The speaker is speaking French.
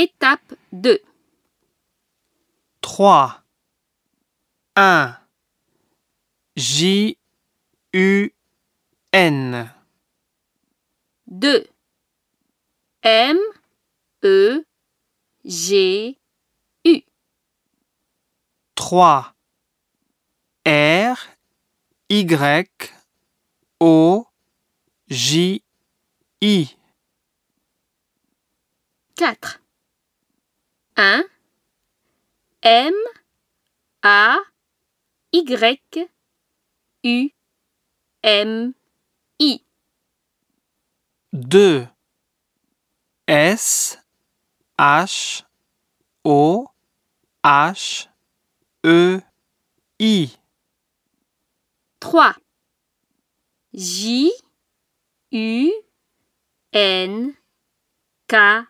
Étape 2. 3 1 J U N 2. M E G U. 3 R Y O J I 4. 1 M A Y U M I. 2 S H O H E I 3. J U N K